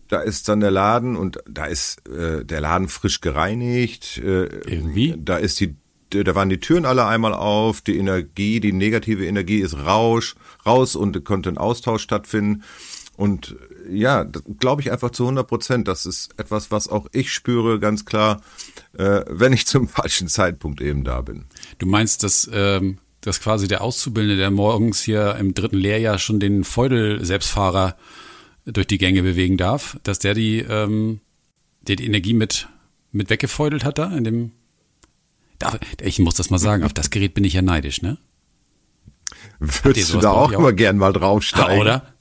Speaker 3: Da ist dann der Laden und da ist äh, der Laden frisch gereinigt. Äh,
Speaker 2: Irgendwie?
Speaker 3: Da ist die, da waren die Türen alle einmal auf, die Energie, die negative Energie ist rausch, raus und konnte ein Austausch stattfinden. Und ja, glaube ich einfach zu 100 Prozent. Das ist etwas, was auch ich spüre, ganz klar, äh, wenn ich *laughs* zum falschen Zeitpunkt eben da bin.
Speaker 2: Du meinst, dass, ähm, dass quasi der Auszubildende, der morgens hier im dritten Lehrjahr schon den Feudel-Selbstfahrer durch die Gänge bewegen darf, dass der die, ähm, der die Energie mit, mit weggefeudelt hat da in dem. Da, ich muss das mal sagen, auf das Gerät bin ich ja neidisch, ne?
Speaker 3: Würdest du da auch, immer gern mal draufsteigen?
Speaker 2: Ja, oder?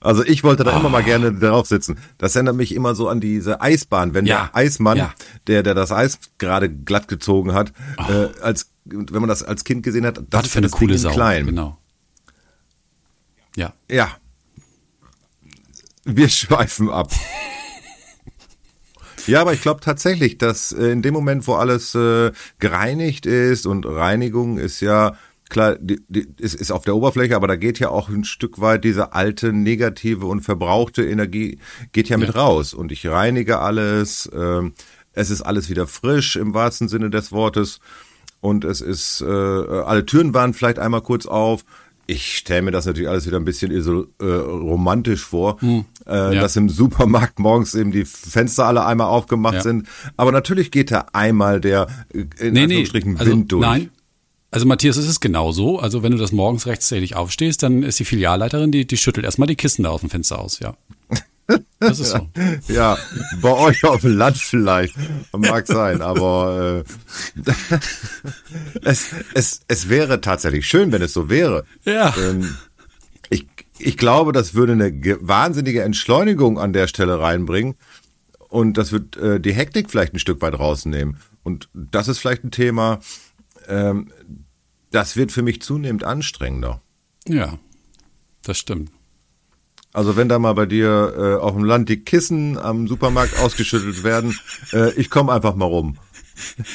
Speaker 3: Also ich wollte da oh. immer mal gerne drauf sitzen. Das erinnert mich immer so an diese Eisbahn, wenn ja. der Eismann, ja. der der das Eis gerade glatt gezogen hat, oh. äh, als wenn man das als Kind gesehen hat,
Speaker 2: das Was für eine coole Sau. Klein. Genau.
Speaker 3: Ja. Ja. Wir schweifen ab. Ja, aber ich glaube tatsächlich, dass äh, in dem Moment, wo alles äh, gereinigt ist und Reinigung ist ja klar, die, die, ist, ist auf der Oberfläche, aber da geht ja auch ein Stück weit diese alte, negative und verbrauchte Energie geht ja, ja. mit raus. Und ich reinige alles, äh, es ist alles wieder frisch im wahrsten Sinne des Wortes. Und es ist, äh, alle Türen waren vielleicht einmal kurz auf. Ich stelle mir das natürlich alles wieder ein bisschen so, äh, romantisch vor, hm, äh, ja. dass im Supermarkt morgens eben die Fenster alle einmal aufgemacht ja. sind. Aber natürlich geht da einmal der äh, in nee, Anführungsstrichen nee, also, Wind durch.
Speaker 2: Nein, also Matthias, es ist genau so. Also wenn du das morgens rechtzeitig aufstehst, dann ist die Filialleiterin, die, die schüttelt erstmal die Kisten da aus dem Fenster aus, ja. *laughs*
Speaker 3: Das ist so. ja, bei euch auf dem Land vielleicht. Mag sein, aber äh, *laughs* es, es, es wäre tatsächlich schön, wenn es so wäre.
Speaker 2: Ja.
Speaker 3: Ähm, ich, glaube, das würde eine wahnsinnige Entschleunigung an der Stelle reinbringen. Und das wird äh, die Hektik vielleicht ein Stück weit rausnehmen. Und das ist vielleicht ein Thema, ähm, das wird für mich zunehmend anstrengender.
Speaker 2: Ja, das stimmt.
Speaker 3: Also wenn da mal bei dir äh, auf dem Land die Kissen am Supermarkt ausgeschüttelt werden, äh, ich komme einfach mal rum.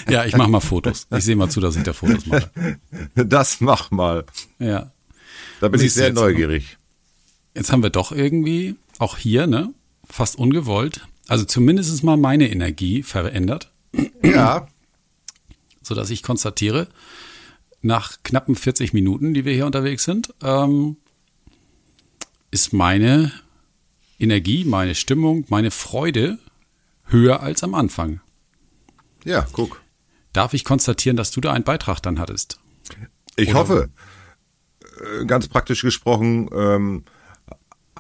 Speaker 2: Ja, ich mache mal Fotos. Ich sehe mal zu, dass ich da Fotos mache. *laughs*
Speaker 3: Das mach mal.
Speaker 2: Ja.
Speaker 3: Da bin Siehst ich sehr jetzt neugierig.
Speaker 2: Jetzt haben wir doch irgendwie, auch hier, ne, fast ungewollt, also zumindest mal meine Energie verändert.
Speaker 3: Ja *clears throat*
Speaker 2: so dass ich konstatiere, nach knappen 40 Minuten, die wir hier unterwegs sind, ähm, ist meine Energie, meine Stimmung, meine Freude höher als am Anfang.
Speaker 3: Ja, guck.
Speaker 2: Darf ich konstatieren, dass du da einen Beitrag dann hattest?
Speaker 3: Ich Oder? hoffe. Äh, ganz praktisch gesprochen ähm,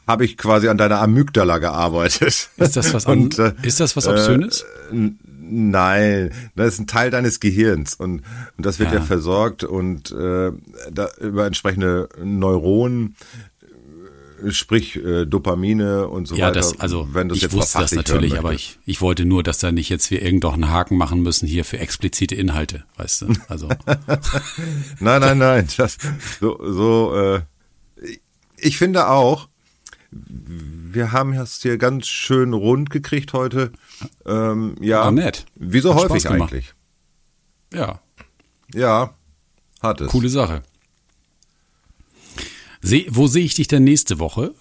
Speaker 3: habe ich quasi an deiner Amygdala gearbeitet.
Speaker 2: Ist das was, *laughs* Und, äh, ist das was Obszönes?
Speaker 3: Äh, Nein, das ist ein Teil deines Gehirns und, und das wird ja, ja versorgt und äh, da, über entsprechende Neuronen, äh, sprich äh, Dopamine und so
Speaker 2: ja,
Speaker 3: weiter.
Speaker 2: Das, also wenn ich jetzt wusste das natürlich, aber ich, ich wollte nur, dass da nicht jetzt wir irgend doch einen Haken machen müssen hier für explizite Inhalte, weißt du? Also *laughs*
Speaker 3: nein, nein, nein, das, so, so äh, ich finde auch, wir haben es hier ganz schön rund gekriegt heute. Ähm, ja,
Speaker 2: War nett.
Speaker 3: Wie so hat häufig eigentlich.
Speaker 2: Ja.
Speaker 3: Ja, hat es.
Speaker 2: Coole Sache. Seh, wo sehe ich dich denn nächste Woche?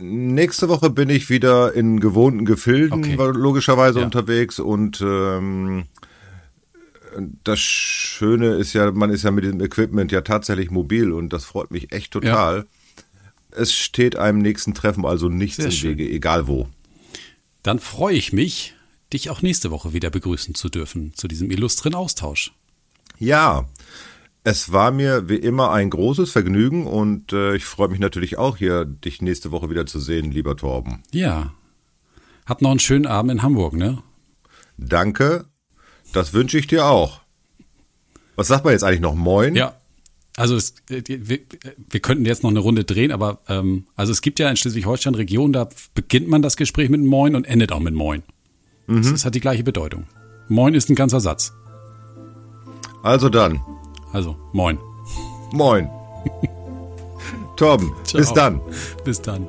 Speaker 3: Nächste Woche bin ich wieder in gewohnten Gefilden okay. logischerweise ja. unterwegs und ähm, das Schöne ist ja, man ist ja mit dem Equipment ja tatsächlich mobil und das freut mich echt total. Ja Es steht einem nächsten Treffen also nichts
Speaker 2: Sehr
Speaker 3: im
Speaker 2: schön.
Speaker 3: Wege, egal wo.
Speaker 2: Dann freue ich mich, dich auch nächste Woche wieder begrüßen zu dürfen zu diesem illustren Austausch.
Speaker 3: Ja, es war mir wie immer ein großes Vergnügen und äh, ich freue mich natürlich auch hier, dich nächste Woche wieder zu sehen, lieber Torben.
Speaker 2: Ja. Hab noch einen schönen Abend in Hamburg, ne?
Speaker 3: Danke, das wünsche ich dir auch. Was sagt man jetzt eigentlich noch? Moin?
Speaker 2: Ja. Also es, äh, wir, wir könnten jetzt noch eine Runde drehen, aber ähm, also es gibt ja in Schleswig-Holstein Regionen, da beginnt man das Gespräch mit Moin und endet auch mit Moin. Das, das hat die gleiche Bedeutung. Moin ist ein ganzer Satz.
Speaker 3: Also dann,
Speaker 2: Also Moin.
Speaker 3: moin. *laughs* Torben, bis
Speaker 2: Ciao.
Speaker 3: dann.
Speaker 2: Bis dann.